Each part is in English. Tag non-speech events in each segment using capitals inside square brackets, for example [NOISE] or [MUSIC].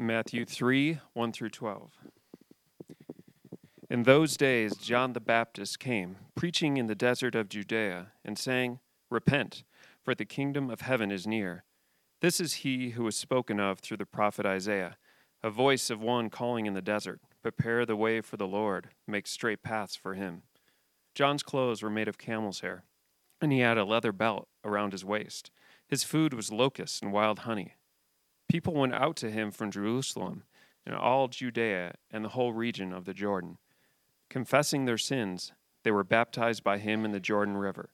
Matthew 3 1 through 12. In those days, John the Baptist came, preaching in the desert of Judea, and saying, Repent, for the kingdom of heaven is near. This is he who was spoken of through the prophet Isaiah, a voice of one calling in the desert, Prepare the way for the Lord, make straight paths for him. John's clothes were made of camel's hair, and he had a leather belt around his waist. His food was locusts and wild honey. People went out to him from Jerusalem and all Judea and the whole region of the Jordan. Confessing their sins, they were baptized by him in the Jordan River.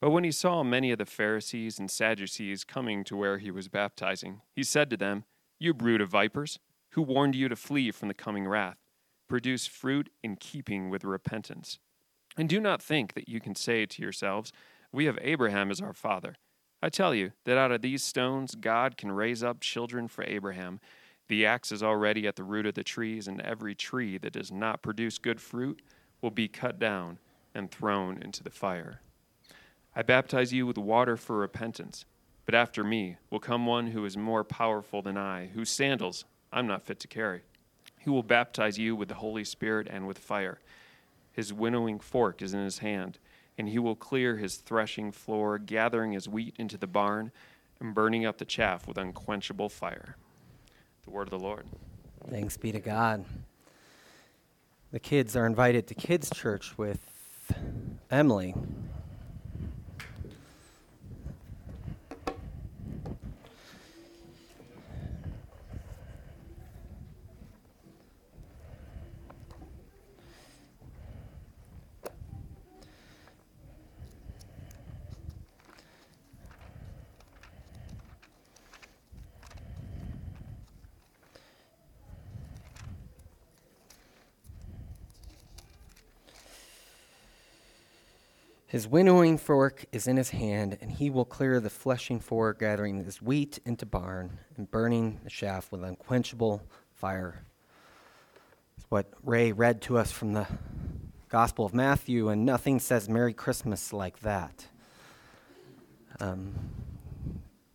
But when he saw many of the Pharisees and Sadducees coming to where he was baptizing, he said to them, You brood of vipers, who warned you to flee from the coming wrath? Produce fruit in keeping with repentance. And do not think that you can say to yourselves, We have Abraham as our father. I tell you that out of these stones God can raise up children for Abraham. The axe is already at the root of the trees, and every tree that does not produce good fruit will be cut down and thrown into the fire. I baptize you with water for repentance, but after me will come one who is more powerful than I, whose sandals I'm not fit to carry. He will baptize you with the Holy Spirit and with fire. His winnowing fork is in his hand and he will clear his threshing floor, gathering his wheat into the barn, and burning up the chaff with unquenchable fire. The word of the Lord. Thanks be to God. The kids are invited to kids' church with Emily. His winnowing fork is in his hand, and he will clear the fleshing fork, gathering his wheat into barn, and burning the chaff with unquenchable fire. It's what Ray read to us from the Gospel of Matthew, and nothing says Merry Christmas like that. Um,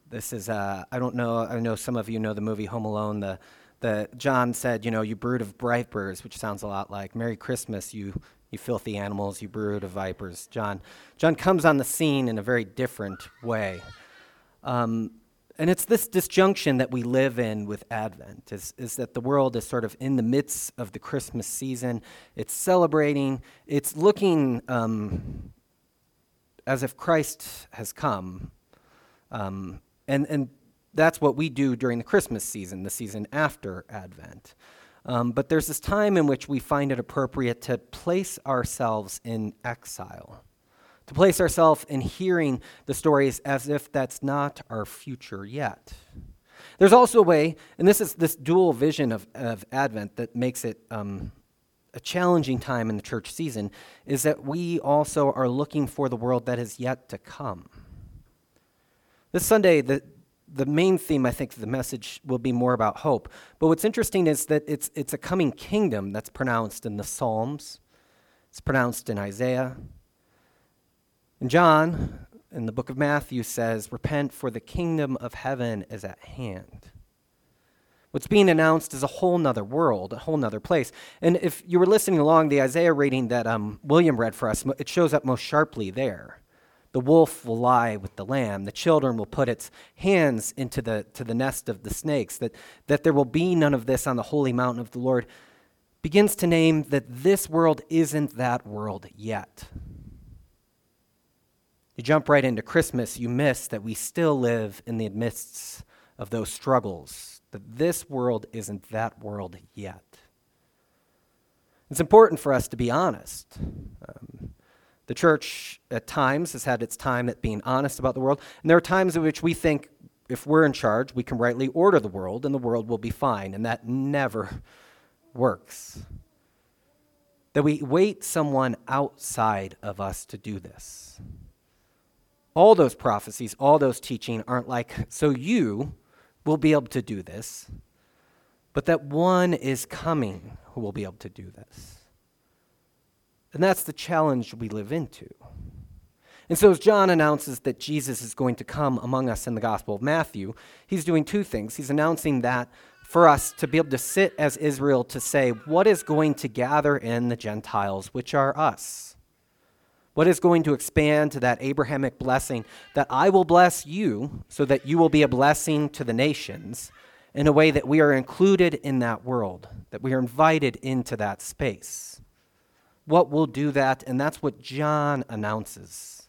this is, uh, I don't know, I know some of you know the movie Home Alone. The, the John said, you know, you brood of vipers, which sounds a lot like Merry Christmas, you you filthy animals, you brood of vipers. John, John comes on the scene in a very different way. Um, and it's this disjunction that we live in with Advent, is, is that the world is sort of in the midst of the Christmas season. It's celebrating, it's looking um, as if Christ has come. Um, and, and that's what we do during the Christmas season, the season after Advent. Um, but there's this time in which we find it appropriate to place ourselves in exile, to place ourselves in hearing the stories as if that's not our future yet. There's also a way, and this is this dual vision of, of Advent that makes it um, a challenging time in the church season, is that we also are looking for the world that is yet to come. This Sunday, the, the main theme, I think, the message will be more about hope. But what's interesting is that it's, it's a coming kingdom that's pronounced in the Psalms, it's pronounced in Isaiah. And John, in the book of Matthew, says, Repent, for the kingdom of heaven is at hand. What's being announced is a whole nother world, a whole nother place. And if you were listening along, the Isaiah reading that um, William read for us, it shows up most sharply there. The wolf will lie with the lamb. The children will put its hands into the, to the nest of the snakes. That, that there will be none of this on the holy mountain of the Lord begins to name that this world isn't that world yet. You jump right into Christmas, you miss that we still live in the midst of those struggles, that this world isn't that world yet. It's important for us to be honest. Um, the church, at times, has had its time at being honest about the world, and there are times in which we think if we're in charge, we can rightly order the world and the world will be fine, and that never works. That we wait someone outside of us to do this. All those prophecies, all those teaching aren't like, so you will be able to do this, but that one is coming who will be able to do this. And that's the challenge we live into. And so, as John announces that Jesus is going to come among us in the Gospel of Matthew, he's doing two things. He's announcing that for us to be able to sit as Israel to say, what is going to gather in the Gentiles, which are us? What is going to expand to that Abrahamic blessing that I will bless you so that you will be a blessing to the nations in a way that we are included in that world, that we are invited into that space? What will do that? And that's what John announces.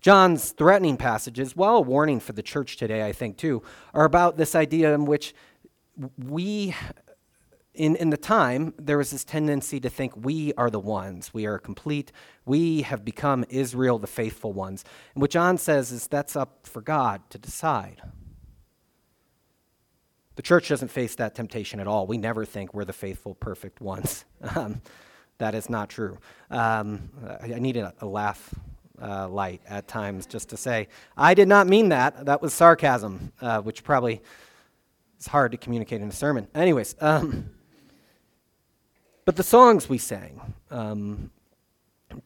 John's threatening passages, while a warning for the church today, I think, too, are about this idea in which we, in, in the time, there was this tendency to think we are the ones. We are complete. We have become Israel, the faithful ones. And what John says is that's up for God to decide. The church doesn't face that temptation at all. We never think we're the faithful, perfect ones. [LAUGHS] Um, That is not true. Um, I, I need a, a laugh uh, light at times just to say, I did not mean that. That was sarcasm, uh, which probably is hard to communicate in a sermon. Anyways, um, but the songs we sang, um,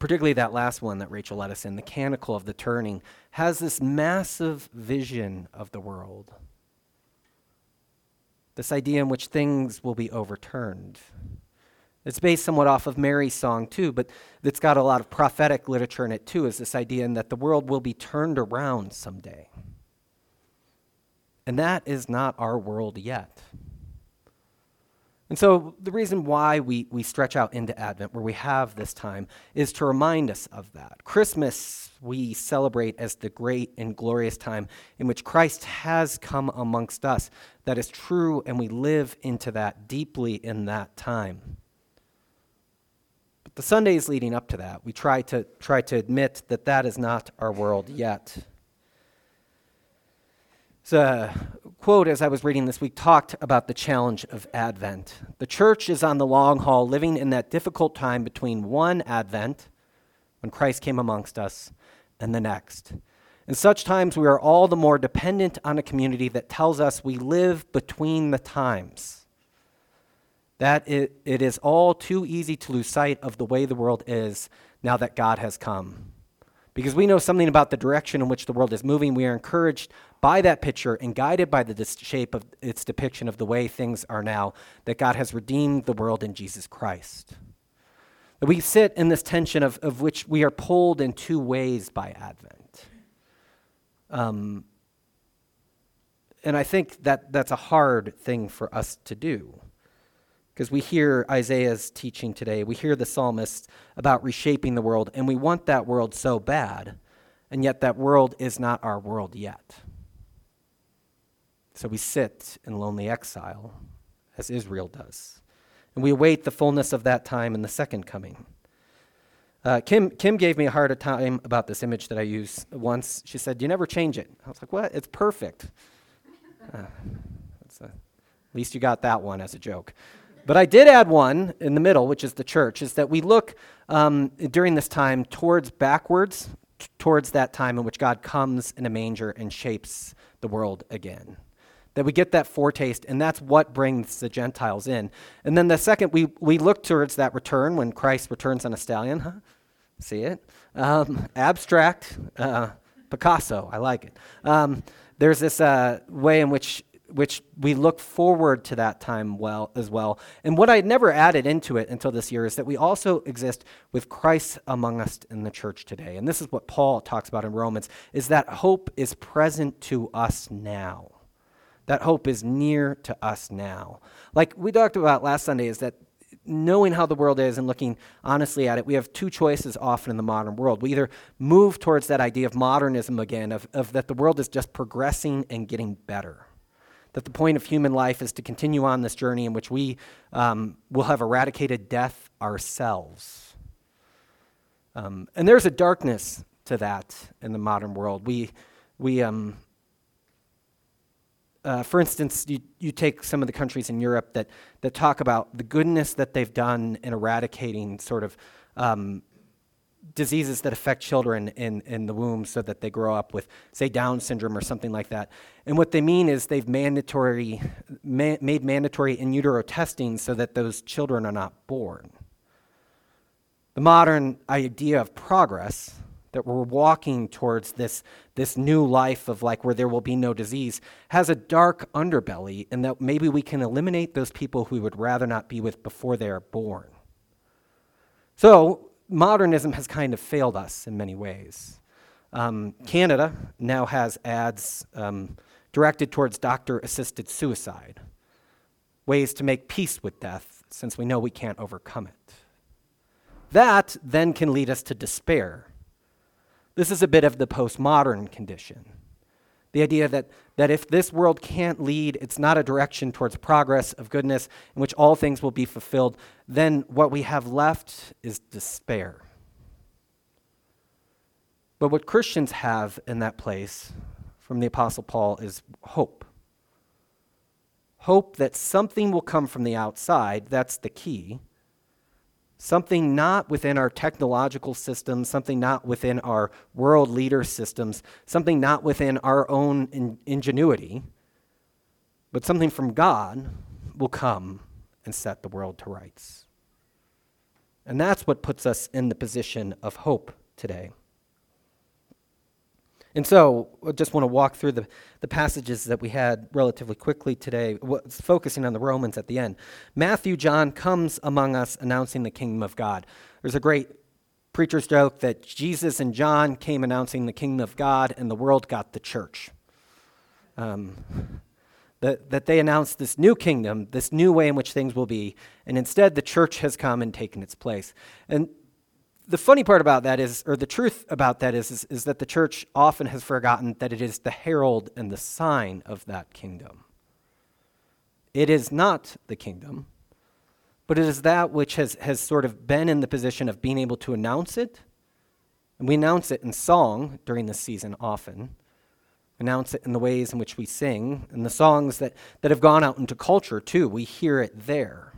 particularly that last one that Rachel led us in, the Canticle of the Turning, has this massive vision of the world. This idea in which things will be overturned. It's based somewhat off of Mary's song, too, but it's got a lot of prophetic literature in it, too, is this idea in that the world will be turned around someday. And that is not our world yet. And so, the reason why we, we stretch out into Advent, where we have this time, is to remind us of that. Christmas, we celebrate as the great and glorious time in which Christ has come amongst us. That is true, and we live into that deeply in that time the Sundays leading up to that, we try to, try to admit that that is not our world yet. The uh, quote, as I was reading this week, talked about the challenge of Advent. The church is on the long haul, living in that difficult time between one Advent, when Christ came amongst us, and the next. In such times, we are all the more dependent on a community that tells us we live between the times that it, it is all too easy to lose sight of the way the world is now that God has come. Because we know something about the direction in which the world is moving. We are encouraged by that picture and guided by the shape of its depiction of the way things are now, that God has redeemed the world in Jesus Christ. That we sit in this tension of, of which we are pulled in two ways by Advent. Um, and I think that that's a hard thing for us to do. Because we hear Isaiah's teaching today, we hear the psalmist about reshaping the world, and we want that world so bad, and yet that world is not our world yet. So we sit in lonely exile, as Israel does, and we await the fullness of that time in the second coming. Uh, Kim, Kim gave me a hard time about this image that I use once. She said, You never change it. I was like, What? It's perfect. Uh, a, at least you got that one as a joke. But I did add one in the middle, which is the church, is that we look um, during this time towards backwards, t- towards that time in which God comes in a manger and shapes the world again. That we get that foretaste, and that's what brings the Gentiles in. And then the second, we, we look towards that return when Christ returns on a stallion. Huh? See it? Um, abstract, uh, Picasso, I like it. Um, there's this uh, way in which which we look forward to that time well as well. And what I never added into it until this year is that we also exist with Christ among us in the church today. And this is what Paul talks about in Romans is that hope is present to us now. That hope is near to us now. Like we talked about last Sunday is that knowing how the world is and looking honestly at it, we have two choices often in the modern world. We either move towards that idea of modernism again, of, of that the world is just progressing and getting better that the point of human life is to continue on this journey in which we um, will have eradicated death ourselves. Um, and there's a darkness to that in the modern world. We, we um, uh, for instance, you, you take some of the countries in Europe that, that talk about the goodness that they've done in eradicating sort of um, diseases that affect children in, in the womb so that they grow up with, say, Down syndrome or something like that. And what they mean is they've mandatory, ma- made mandatory in utero testing so that those children are not born. The modern idea of progress, that we're walking towards this, this new life of like where there will be no disease, has a dark underbelly, and that maybe we can eliminate those people who we would rather not be with before they are born. So, modernism has kind of failed us in many ways. Um, Canada now has ads um, directed towards doctor assisted suicide, ways to make peace with death since we know we can't overcome it. That then can lead us to despair. This is a bit of the postmodern condition. The idea that, that if this world can't lead, it's not a direction towards progress of goodness in which all things will be fulfilled, then what we have left is despair. But what Christians have in that place from the Apostle Paul is hope. Hope that something will come from the outside, that's the key. Something not within our technological systems, something not within our world leader systems, something not within our own in- ingenuity, but something from God will come and set the world to rights. And that's what puts us in the position of hope today. And so I just want to walk through the, the passages that we had relatively quickly today, focusing on the Romans at the end. Matthew, John comes among us announcing the kingdom of God. There's a great preacher's joke that Jesus and John came announcing the kingdom of God, and the world got the church. Um, that, that they announced this new kingdom, this new way in which things will be, and instead the church has come and taken its place. And the funny part about that is, or the truth about that is, is, is, that the church often has forgotten that it is the herald and the sign of that kingdom. It is not the kingdom, but it is that which has, has sort of been in the position of being able to announce it. And we announce it in song during this season often, announce it in the ways in which we sing, and the songs that, that have gone out into culture too. We hear it there.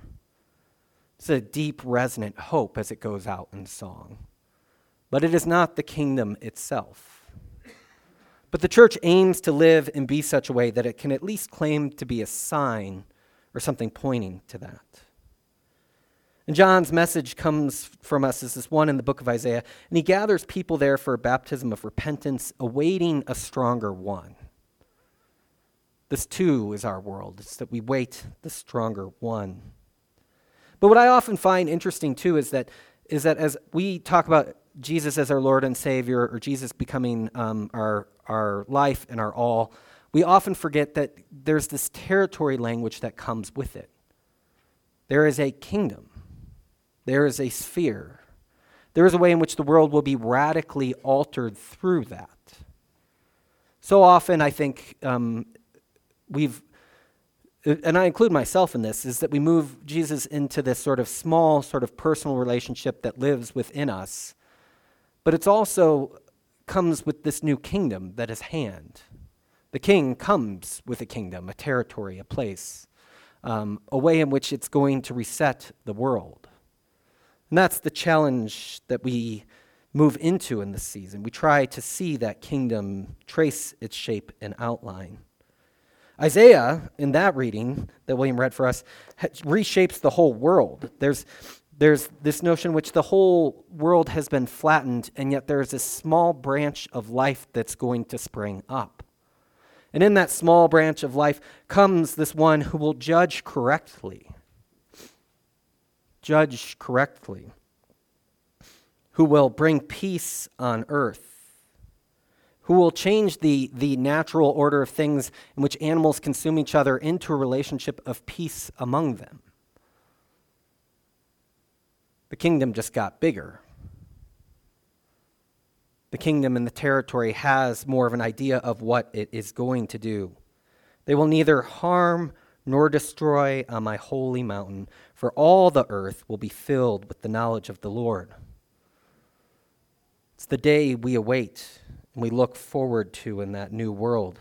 It's a deep, resonant hope as it goes out in song. But it is not the kingdom itself. But the church aims to live and be such a way that it can at least claim to be a sign or something pointing to that. And John's message comes from us as this one in the book of Isaiah, and he gathers people there for a baptism of repentance, awaiting a stronger one. This too is our world. It's that we wait the stronger one. But what I often find interesting too is that is that as we talk about Jesus as our Lord and Savior, or Jesus becoming um, our our life and our all, we often forget that there's this territory language that comes with it. There is a kingdom. There is a sphere. There is a way in which the world will be radically altered through that. So often, I think um, we've and I include myself in this, is that we move Jesus into this sort of small, sort of personal relationship that lives within us. But it's also comes with this new kingdom that is hand. The king comes with a kingdom, a territory, a place, um, a way in which it's going to reset the world. And that's the challenge that we move into in this season. We try to see that kingdom trace its shape and outline. Isaiah, in that reading that William read for us, reshapes the whole world. There's, there's this notion which the whole world has been flattened, and yet there's this small branch of life that's going to spring up. And in that small branch of life comes this one who will judge correctly. Judge correctly. Who will bring peace on earth who will change the, the natural order of things in which animals consume each other into a relationship of peace among them. The kingdom just got bigger. The kingdom and the territory has more of an idea of what it is going to do. They will neither harm nor destroy on my holy mountain, for all the earth will be filled with the knowledge of the Lord. It's the day we await and we look forward to in that new world.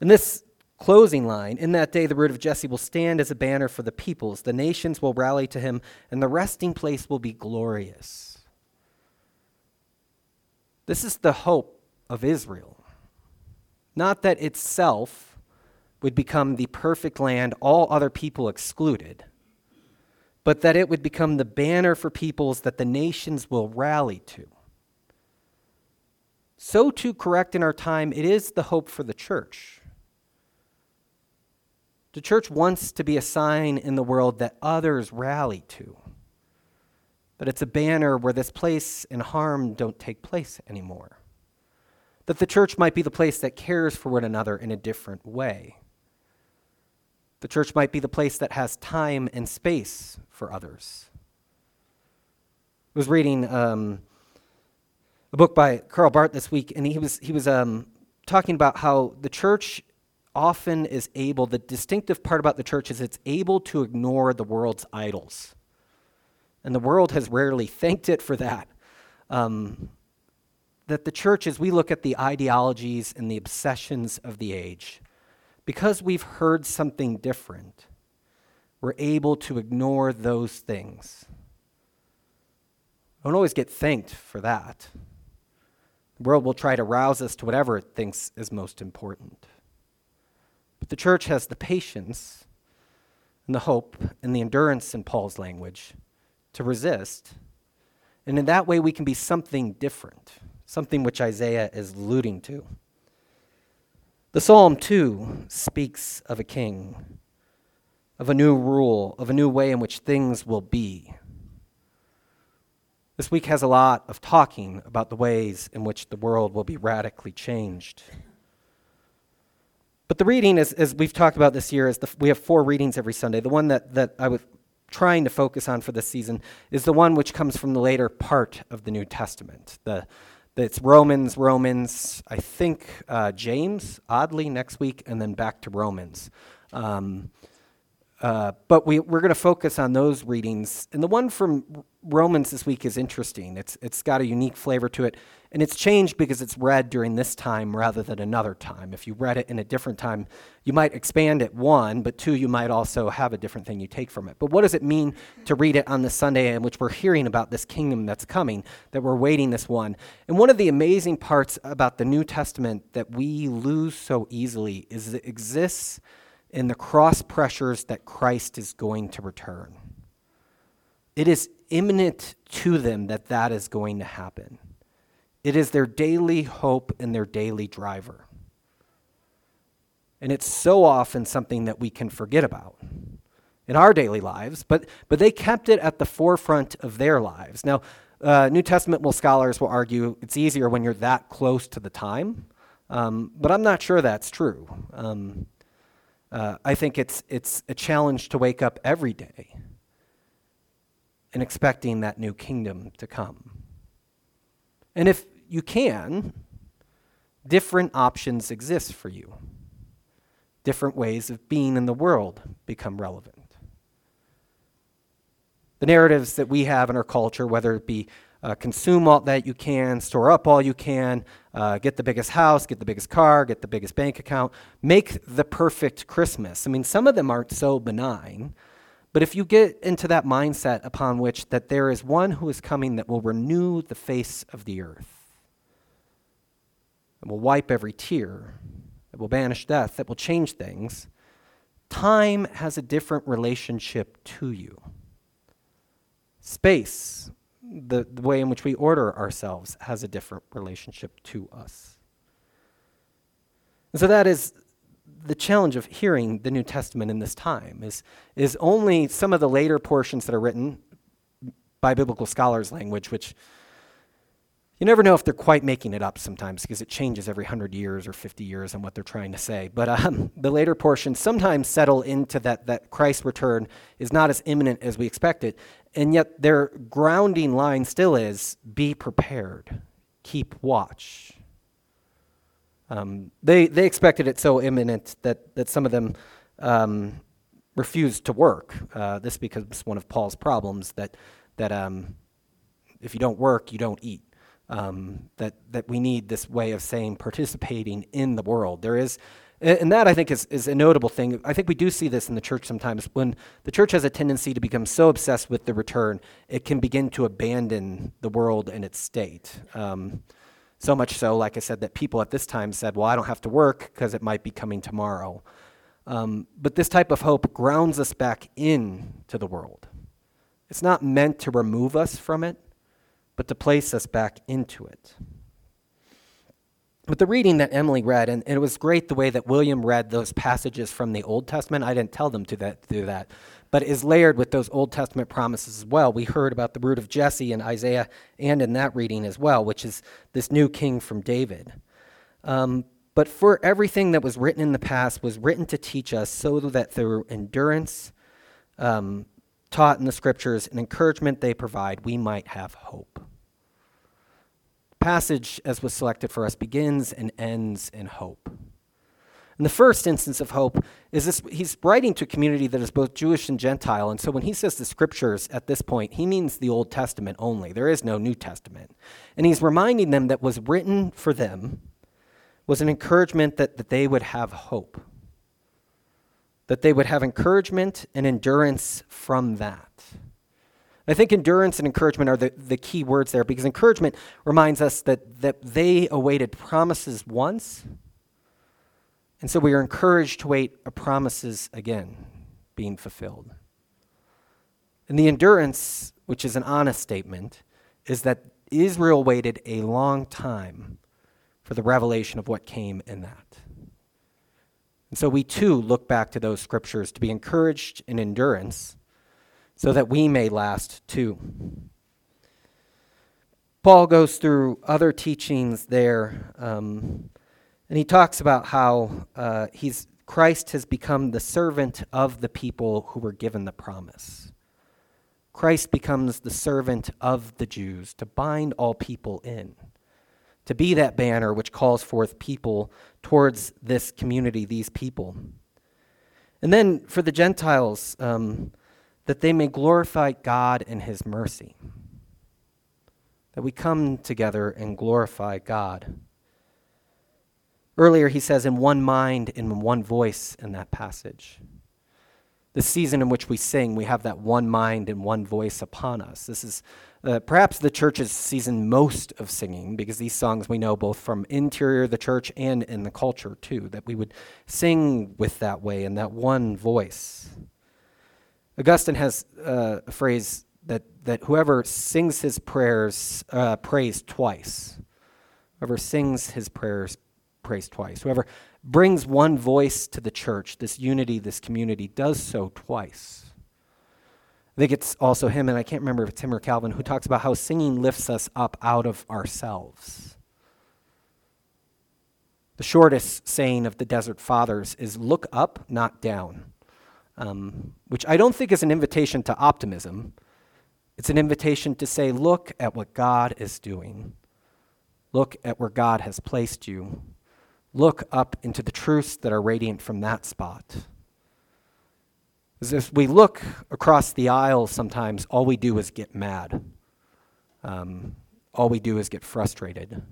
And this closing line In that day, the root of Jesse will stand as a banner for the peoples. The nations will rally to him, and the resting place will be glorious. This is the hope of Israel. Not that itself would become the perfect land, all other people excluded, but that it would become the banner for peoples that the nations will rally to. So too correct in our time, it is the hope for the church. The church wants to be a sign in the world that others rally to. That it's a banner where this place and harm don't take place anymore. That the church might be the place that cares for one another in a different way. The church might be the place that has time and space for others. I was reading um, a book by Karl Barth this week, and he was, he was um, talking about how the church often is able, the distinctive part about the church is it's able to ignore the world's idols. And the world has rarely thanked it for that. Um, that the church, as we look at the ideologies and the obsessions of the age, because we've heard something different, we're able to ignore those things. I don't always get thanked for that. World will try to rouse us to whatever it thinks is most important. But the church has the patience and the hope and the endurance, in Paul's language, to resist. And in that way, we can be something different, something which Isaiah is alluding to. The psalm, too, speaks of a king, of a new rule, of a new way in which things will be. This week has a lot of talking about the ways in which the world will be radically changed. But the reading, is, as we've talked about this year, is the, we have four readings every Sunday. The one that, that I was trying to focus on for this season is the one which comes from the later part of the New Testament, the, it's Romans, Romans, I think uh, James, oddly, next week, and then back to Romans. Um, uh, but we, we're going to focus on those readings. And the one from Romans this week is interesting. It's, it's got a unique flavor to it. And it's changed because it's read during this time rather than another time. If you read it in a different time, you might expand it, one, but two, you might also have a different thing you take from it. But what does it mean to read it on the Sunday in which we're hearing about this kingdom that's coming, that we're waiting this one? And one of the amazing parts about the New Testament that we lose so easily is it exists in the cross pressures that Christ is going to return. It is imminent to them that that is going to happen. It is their daily hope and their daily driver. And it's so often something that we can forget about in our daily lives, but, but they kept it at the forefront of their lives. Now, uh, New Testament will scholars will argue it's easier when you're that close to the time, um, but I'm not sure that's true. Um, uh, I think it's, it's a challenge to wake up every day and expecting that new kingdom to come. And if you can, different options exist for you. Different ways of being in the world become relevant. The narratives that we have in our culture, whether it be uh, consume all that you can, store up all you can, uh, get the biggest house, get the biggest car, get the biggest bank account, make the perfect Christmas. I mean, some of them aren't so benign, but if you get into that mindset upon which that there is one who is coming that will renew the face of the earth, that will wipe every tear, that will banish death, that will change things, time has a different relationship to you. Space, the, the way in which we order ourselves, has a different relationship to us. And so that is the challenge of hearing the New Testament in this time is, is only some of the later portions that are written by biblical scholars' language, which you never know if they're quite making it up sometimes because it changes every 100 years or 50 years on what they're trying to say. But um, [LAUGHS] the later portions sometimes settle into that, that Christ's return is not as imminent as we expected. And yet their grounding line still is be prepared, keep watch. Um, they, they expected it so imminent that, that some of them um, refused to work. Uh, this becomes one of Paul's problems that, that um, if you don't work, you don't eat. Um, that, that we need this way of saying participating in the world. There is, and that I think is, is a notable thing. I think we do see this in the church sometimes. When the church has a tendency to become so obsessed with the return, it can begin to abandon the world and its state. Um, so much so, like I said, that people at this time said, Well, I don't have to work because it might be coming tomorrow. Um, but this type of hope grounds us back into the world. It's not meant to remove us from it, but to place us back into it. But the reading that Emily read, and it was great the way that William read those passages from the Old Testament. I didn't tell them to that, do that, but is layered with those Old Testament promises as well. We heard about the root of Jesse in Isaiah and in that reading as well, which is this new king from David. Um, but for everything that was written in the past was written to teach us so that through endurance um, taught in the scriptures and encouragement they provide, we might have hope passage, as was selected for us, begins and ends in hope. And the first instance of hope is this he's writing to a community that is both Jewish and Gentile. And so when he says the scriptures at this point, he means the Old Testament only. There is no New Testament. And he's reminding them that was written for them was an encouragement that, that they would have hope, that they would have encouragement and endurance from that. I think endurance and encouragement are the, the key words there because encouragement reminds us that, that they awaited promises once. And so we are encouraged to wait promises again being fulfilled. And the endurance, which is an honest statement, is that Israel waited a long time for the revelation of what came in that. And so we too look back to those scriptures to be encouraged in endurance so that we may last too. Paul goes through other teachings there, um, and he talks about how uh, he's, Christ has become the servant of the people who were given the promise. Christ becomes the servant of the Jews to bind all people in, to be that banner which calls forth people towards this community, these people. And then for the Gentiles, um, that they may glorify God in his mercy. That we come together and glorify God. Earlier, he says, in one mind, in one voice in that passage. The season in which we sing, we have that one mind and one voice upon us. This is uh, perhaps the church's season most of singing, because these songs we know both from interior the church and in the culture too, that we would sing with that way in that one voice. Augustine has uh, a phrase that, that whoever sings his prayers uh, prays twice. Whoever sings his prayers prays twice. Whoever brings one voice to the church, this unity, this community, does so twice. I think it's also him, and I can't remember if it's him or Calvin, who talks about how singing lifts us up out of ourselves. The shortest saying of the Desert Fathers is look up, not down um, which I don't think is an invitation to optimism. It's an invitation to say, look at what God is doing. Look at where God has placed you. Look up into the truths that are radiant from that spot. As if we look across the aisle sometimes, all we do is get mad. Um, all we do is get frustrated.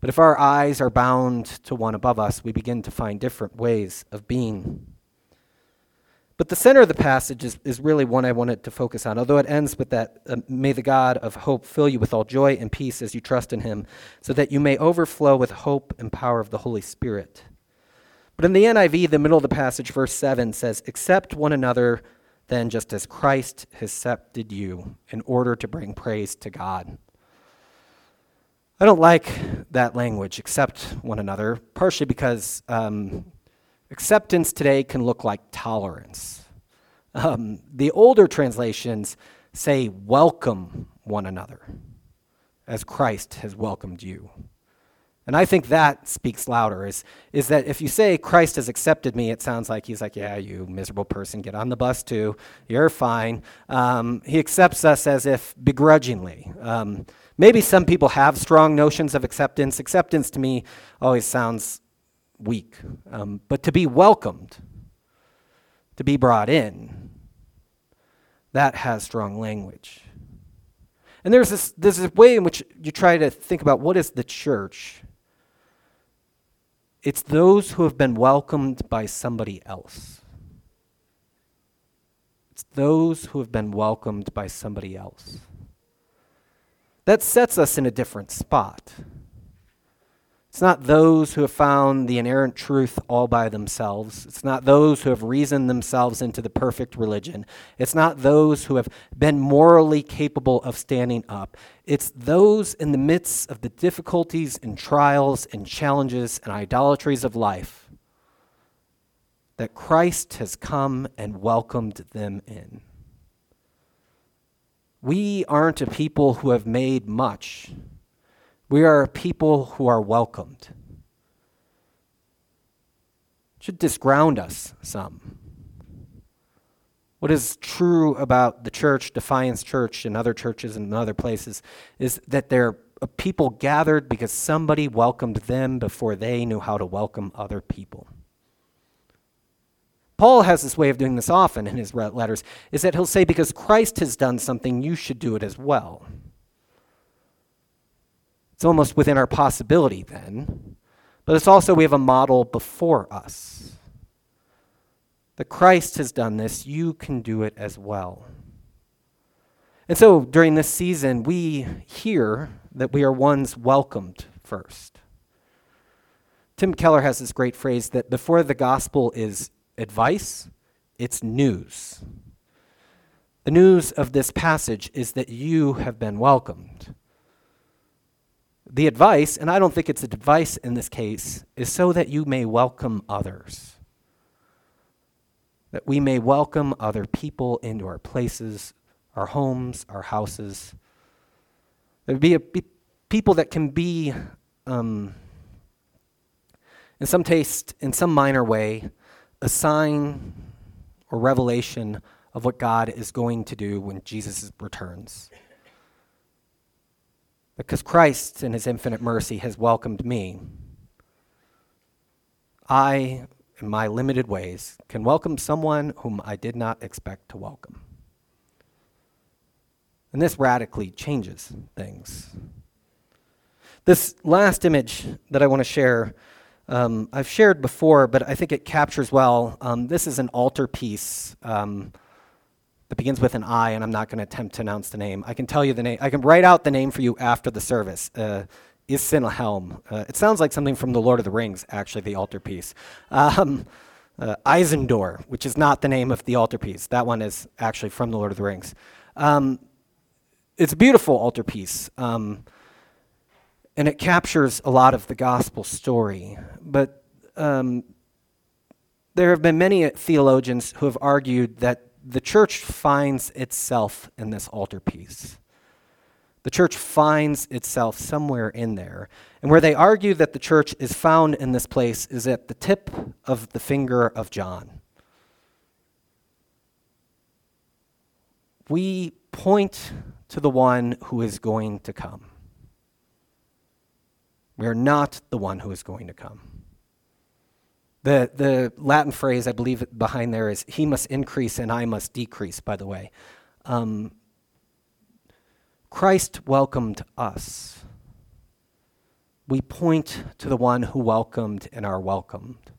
But if our eyes are bound to one above us, we begin to find different ways of being. But the center of the passage is, is really one I wanted to focus on, although it ends with that uh, May the God of hope fill you with all joy and peace as you trust in him, so that you may overflow with hope and power of the Holy Spirit. But in the NIV, the middle of the passage, verse 7 says, Accept one another then, just as Christ has accepted you, in order to bring praise to God. I don't like that language, accept one another, partially because. Um, Acceptance today can look like tolerance. Um, the older translations say, welcome one another as Christ has welcomed you. And I think that speaks louder is, is that if you say Christ has accepted me, it sounds like he's like, yeah, you miserable person, get on the bus too. You're fine. Um, he accepts us as if begrudgingly. Um, maybe some people have strong notions of acceptance. Acceptance to me always sounds weak. Um, but to be welcomed, to be brought in, that has strong language. And there's this, there's this way in which you try to think about what is the church. It's those who have been welcomed by somebody else. It's those who have been welcomed by somebody else. That sets us in a different spot. It's not those who have found the inerrant truth all by themselves. It's not those who have reasoned themselves into the perfect religion. It's not those who have been morally capable of standing up. It's those in the midst of the difficulties and trials and challenges and idolatries of life that Christ has come and welcomed them in. We aren't a people who have made much. We are people who are welcomed. It should disground us some. What is true about the church, Defiance Church, and other churches and other places is that they're people gathered because somebody welcomed them before they knew how to welcome other people. Paul has this way of doing this often in his letters, is that he'll say, because Christ has done something, you should do it as well. It's almost within our possibility then. But it's also we have a model before us. That Christ has done this, you can do it as well. And so during this season, we hear that we are ones welcomed first. Tim Keller has this great phrase that before the gospel is advice, it's news. The news of this passage is that you have been welcomed. The advice, and I don't think it's a advice in this case, is so that you may welcome others. That we may welcome other people into our places, our homes, our houses. There be, a, be people that can be, um, in some taste, in some minor way, a sign or revelation of what God is going to do when Jesus returns. Because Christ, in his infinite mercy, has welcomed me, I, in my limited ways, can welcome someone whom I did not expect to welcome. And this radically changes things. This last image that I want to share, um, I've shared before, but I think it captures well. Um, this is an altarpiece. Um, that begins with an I, and I'm not going to attempt to announce the name. I can tell you the name. I can write out the name for you after the service. Uh, Helm. Uh, it sounds like something from The Lord of the Rings, actually, the altarpiece. Um, uh, Isendor, which is not the name of the altarpiece. That one is actually from The Lord of the Rings. Um, it's a beautiful altarpiece, um, and it captures a lot of the gospel story. But um, there have been many theologians who have argued that the church finds itself in this altarpiece. The church finds itself somewhere in there. And where they argue that the church is found in this place is at the tip of the finger of John. We point to the one who is going to come. We are not the one who is going to come. The, the Latin phrase, I believe, behind there is, he must increase and I must decrease, by the way. Um, Christ welcomed us. We point to the one who welcomed and are welcomed.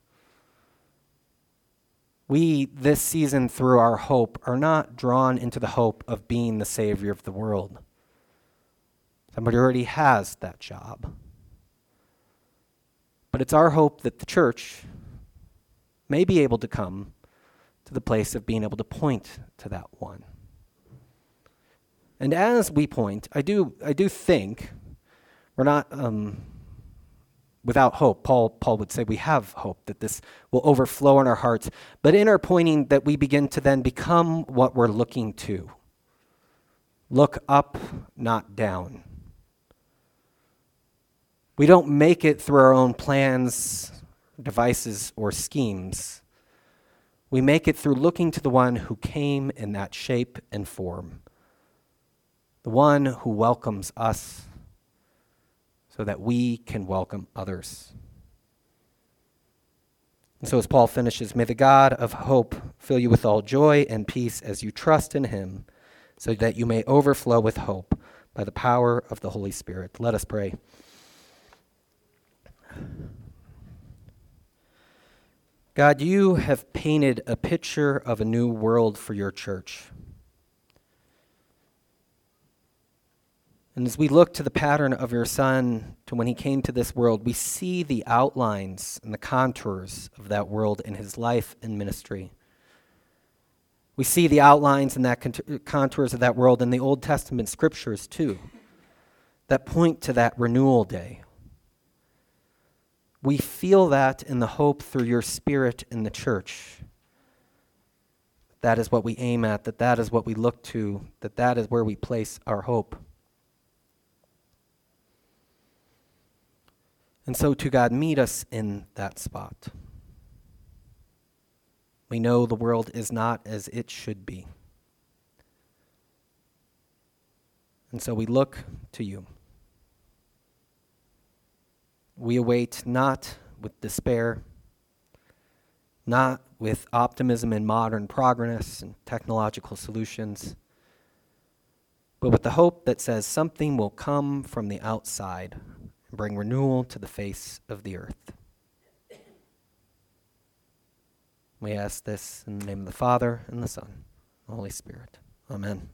We, this season, through our hope, are not drawn into the hope of being the Savior of the world. Somebody already has that job. But it's our hope that the church, may be able to come to the place of being able to point to that one. And as we point, I do, I do think we're not um, without hope. Paul, Paul would say we have hope that this will overflow in our hearts. But in our pointing, that we begin to then become what we're looking to. Look up, not down. We don't make it through our own plans, devices, or schemes. We make it through looking to the one who came in that shape and form, the one who welcomes us so that we can welcome others. And so, as Paul finishes, may the God of hope fill you with all joy and peace as you trust in him, so that you may overflow with hope by the power of the Holy Spirit. Let us pray. God, you have painted a picture of a new world for your church. And as we look to the pattern of your Son, to when he came to this world, we see the outlines and the contours of that world in his life and ministry. We see the outlines and that contours of that world in the Old Testament scriptures, too, that point to that renewal day. We feel that in the hope through your Spirit in the church. That is what we aim at, that that is what we look to, that that is where we place our hope. And so, to God, meet us in that spot. We know the world is not as it should be. And so we look to you. We await not with despair, not with optimism in modern progress and technological solutions, but with the hope that says something will come from the outside and bring renewal to the face of the earth. We ask this in the name of the Father, and the Son, and the Holy Spirit. Amen.